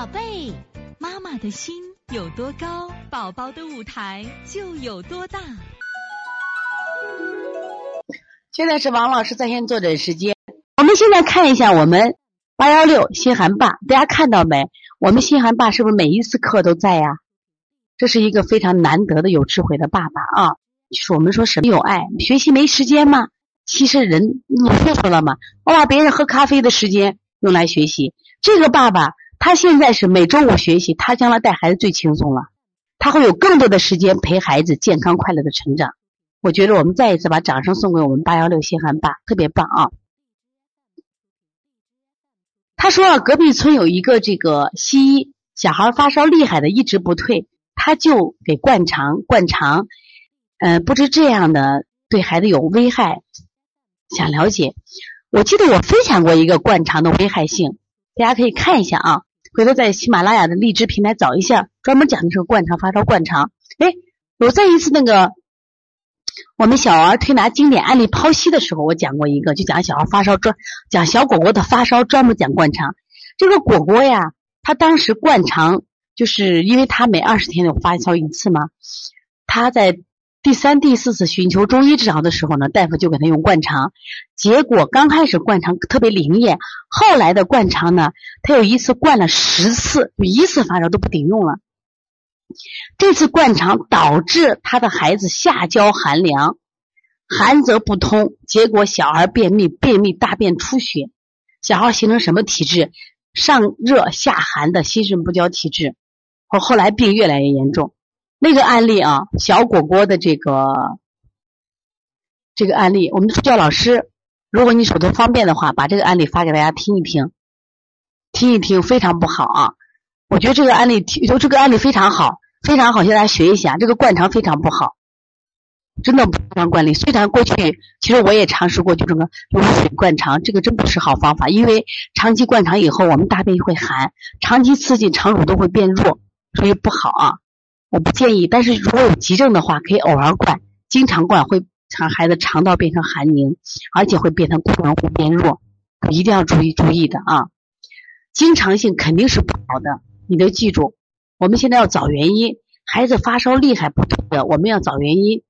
宝贝，妈妈的心有多高，宝宝的舞台就有多大。现在是王老师在线坐诊时间。我们现在看一下我们八幺六心寒爸，大家看到没？我们心寒爸是不是每一次课都在呀？这是一个非常难得的有智慧的爸爸啊！就是我们说什么有爱，学习没时间吗？其实人鲁迅说了嘛，我把别人喝咖啡的时间用来学习。这个爸爸他现在是每周五学习，他将来带孩子最轻松了，他会有更多的时间陪孩子健康快乐的成长。我觉得我们再一次把掌声送给我们八幺六心涵爸，特别棒啊！他说啊，隔壁村有一个这个西医，小孩发烧厉害的一直不退，他就给灌肠灌肠，呃，不知这样的对孩子有危害，想了解。我记得我分享过一个灌肠的危害性，大家可以看一下啊，回头在喜马拉雅的荔枝平台找一下，专门讲的是灌肠发烧灌肠。哎，我在一次那个。我们小儿推拿经典案例剖析的时候，我讲过一个，就讲小孩发烧专讲小果果的发烧，专门讲灌肠。这个果果呀，他当时灌肠，就是因为他每二十天就发烧一次嘛。他在第三、第四次寻求中医治疗的时候呢，大夫就给他用灌肠。结果刚开始灌肠特别灵验，后来的灌肠呢，他有一次灌了十次，一次发烧都不顶用了。这次灌肠导致他的孩子下焦寒凉，寒则不通，结果小孩便秘，便秘大便出血，小孩形成什么体质？上热下寒的心肾不交体质，后后来病越来越严重。那个案例啊，小果果的这个这个案例，我们的助教老师，如果你手头方便的话，把这个案例发给大家听一听，听一听，非常不好啊。我觉得这个案例，就这个案例非常好，非常好，向大家学一下。这个灌肠非常不好，真的不常惯例。虽然过去其实我也尝试过，就这个用水灌肠，这个真不是好方法。因为长期灌肠以后，我们大便会寒，长期刺激肠蠕动会变弱，所以不好啊。我不建议。但是如果有急症的话，可以偶尔灌，经常灌会让孩子肠道变成寒凝，而且会变成功能会变弱，一定要注意注意的啊。经常性肯定是不好的。你得记住，我们现在要找原因。孩子发烧厉害不退的，我们要找原因。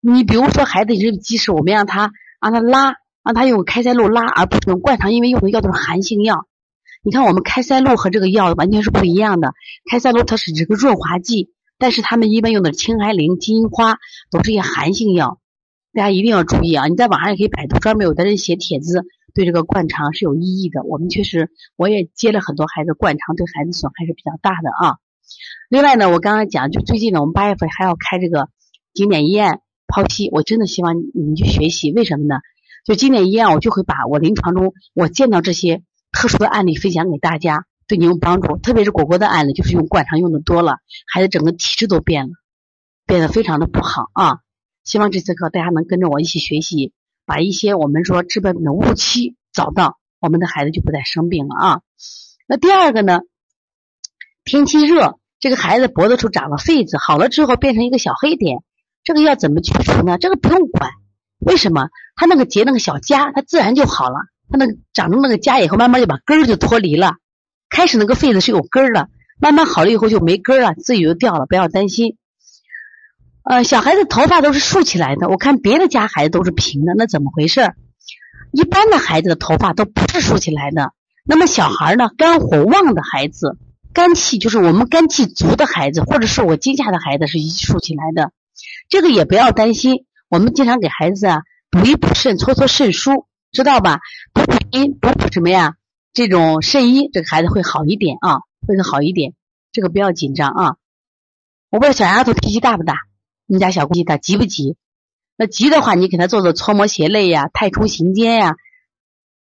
你比如说，孩子这个积食，我们让他让他拉，让他用开塞露拉，而不是用灌肠，因为用的药都是寒性药。你看，我们开塞露和这个药完全是不一样的。开塞露它是这个润滑剂，但是他们一般用的青海灵、金银花都是一些寒性药，大家一定要注意啊！你在网上也可以百度，专门有的人写帖子。对这个灌肠是有意义的，我们确实我也接了很多孩子灌肠，对孩子损害是比较大的啊。另外呢，我刚刚讲，就最近呢，我们八月份还要开这个经典医院剖析，我真的希望你们去学习，为什么呢？就经典医院，我就会把我临床中我见到这些特殊的案例分享给大家，对你有帮助。特别是果果的案例，就是用灌肠用的多了，孩子整个体质都变了，变得非常的不好啊。希望这次课大家能跟着我一起学习。把一些我们说治本的误区找到，我们的孩子就不再生病了啊。那第二个呢？天气热，这个孩子脖子处长了痱子，好了之后变成一个小黑点，这个要怎么去除呢？这个不用管，为什么？他那个结那个小痂，它自然就好了。他那个长成那个痂以后，慢慢就把根儿就脱离了。开始那个痱子是有根儿的，慢慢好了以后就没根儿了，自己就掉了，不要担心。呃，小孩子头发都是竖起来的，我看别的家孩子都是平的，那怎么回事？一般的孩子的头发都不是竖起来的。那么小孩呢，肝火旺的孩子，肝气就是我们肝气足的孩子，或者是我惊吓的孩子是一竖起来的，这个也不要担心。我们经常给孩子啊补一补肾，搓搓肾腧，知道吧？补补阴，补补什么呀？这种肾阴，这个孩子会好一点啊，会好一点。这个不要紧张啊。我不知道小丫头脾气大不大？你家小姑娘她急不急？那急的话，你给她做做搓摩胁肋呀、太冲行间呀，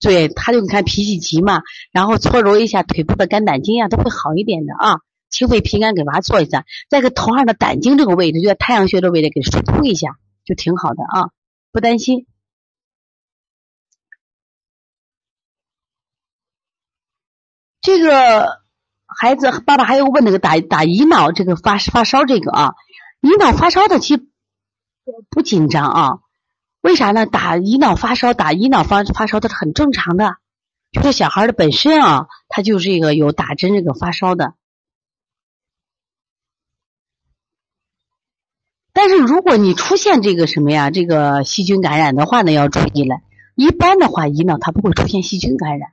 对，她就你看脾气急嘛，然后搓揉一下腿部的肝胆经呀，都会好一点的啊。清肺平肝给娃做一下，在个头上的胆经这个位置，就在太阳穴的位置给疏通一下，就挺好的啊，不担心。这个孩子爸爸还有问那个打打胰脑这个发发烧这个啊。胰脑发烧的其实不紧张啊，为啥呢？打胰脑发烧，打胰脑发发烧的是很正常的。就是小孩的本身啊，他就是一个有打针这个发烧的。但是如果你出现这个什么呀，这个细菌感染的话呢，要注意了。一般的话，胰脑它不会出现细菌感染。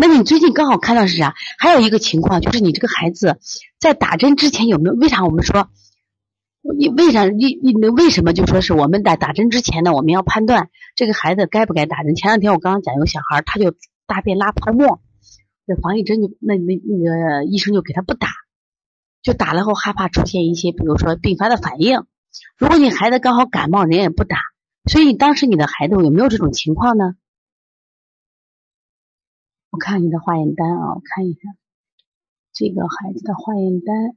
那你最近刚好看到是啥？还有一个情况就是你这个孩子在打针之前有没有？为啥我们说你为啥你你为什么就说是我们在打针之前呢？我们要判断这个孩子该不该打针。前两天我刚刚讲有小孩，他就大便拉泡沫，那防疫针就那那那个医生就给他不打，就打了后害怕出现一些比如说并发的反应。如果你孩子刚好感冒，人也不打，所以当时你的孩子有没有这种情况呢？我看你的化验单啊，我看一下这个孩子的化验单，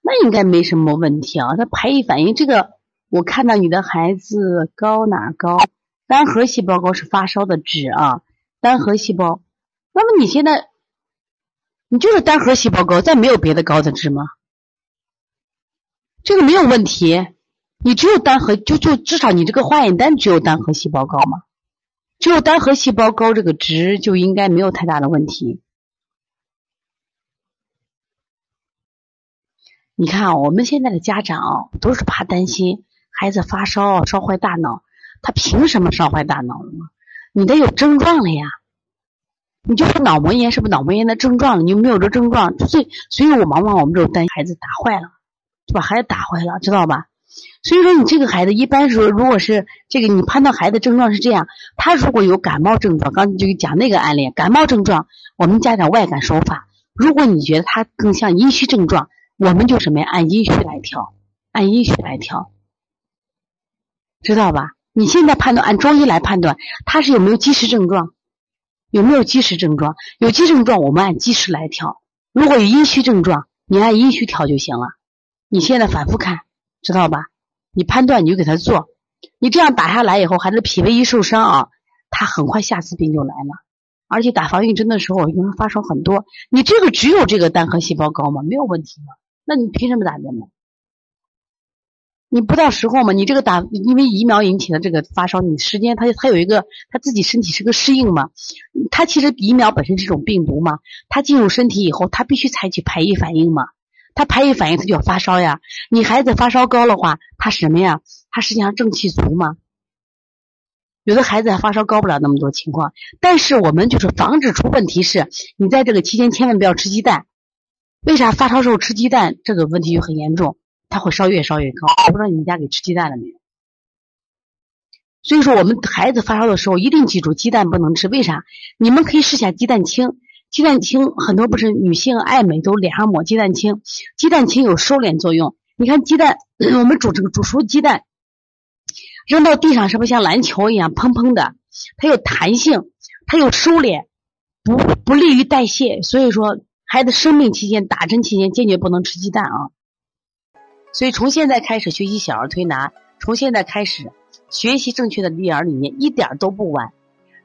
那应该没什么问题啊。他排异反应这个，我看到你的孩子高哪高？单核细胞高是发烧的值啊，单核细胞。那么你现在？你就是单核细胞高，再没有别的高的值吗？这个没有问题，你只有单核，就就至少你这个化验单只有单核细胞高嘛，只有单核细胞高这个值就应该没有太大的问题。你看啊，我们现在的家长都是怕担心孩子发烧烧坏大脑，他凭什么烧坏大脑了吗？你得有症状了呀。你就说脑膜炎是不是脑膜炎的症状？你有没有这症状？所以，所以我往往我们就担心孩子打坏了，就把孩子打坏了，知道吧？所以说，你这个孩子一般说，如果是这个你判断孩子症状是这样，他如果有感冒症状，刚才就讲那个案例，感冒症状，我们家长外感手法。如果你觉得他更像阴虚症状，我们就什么呀？按阴虚来调，按阴虚来调，知道吧？你现在判断按中医来判断，他是有没有积食症状？有没有积食症状？有积症状，我们按积食来调；如果有阴虚症状，你按阴虚调就行了。你现在反复看，知道吧？你判断你就给他做。你这样打下来以后，孩子脾胃一受伤啊，他很快下次病就来了。而且打防疫针的时候，因为发烧很多，你这个只有这个单核细胞高吗？没有问题吗？那你凭什么打针呢？你不到时候嘛？你这个打，因为疫苗引起的这个发烧，你时间它它有一个它自己身体是个适应嘛。它其实疫苗本身是种病毒嘛，它进入身体以后，它必须采取排异反应嘛。他排异反应，他就要发烧呀。你孩子发烧高的话，他什么呀？他实际上正气足嘛。有的孩子还发烧高不了那么多情况，但是我们就是防止出问题是，你在这个期间千万不要吃鸡蛋。为啥发烧时候吃鸡蛋这个问题就很严重？他会烧越烧越高，我不知道你们家给吃鸡蛋了没有？所以说，我们孩子发烧的时候一定记住，鸡蛋不能吃。为啥？你们可以试下鸡蛋清。鸡蛋清很多不是女性爱美都脸上抹鸡蛋清，鸡蛋清有收敛作用。你看鸡蛋，我们煮这个煮熟鸡蛋，扔到地上是不是像篮球一样砰砰的？它有弹性，它有收敛，不不利于代谢。所以说，孩子生病期间、打针期间坚决不能吃鸡蛋啊。所以，从现在开始学习小儿推拿，从现在开始学习正确的育儿理念，一点都不晚。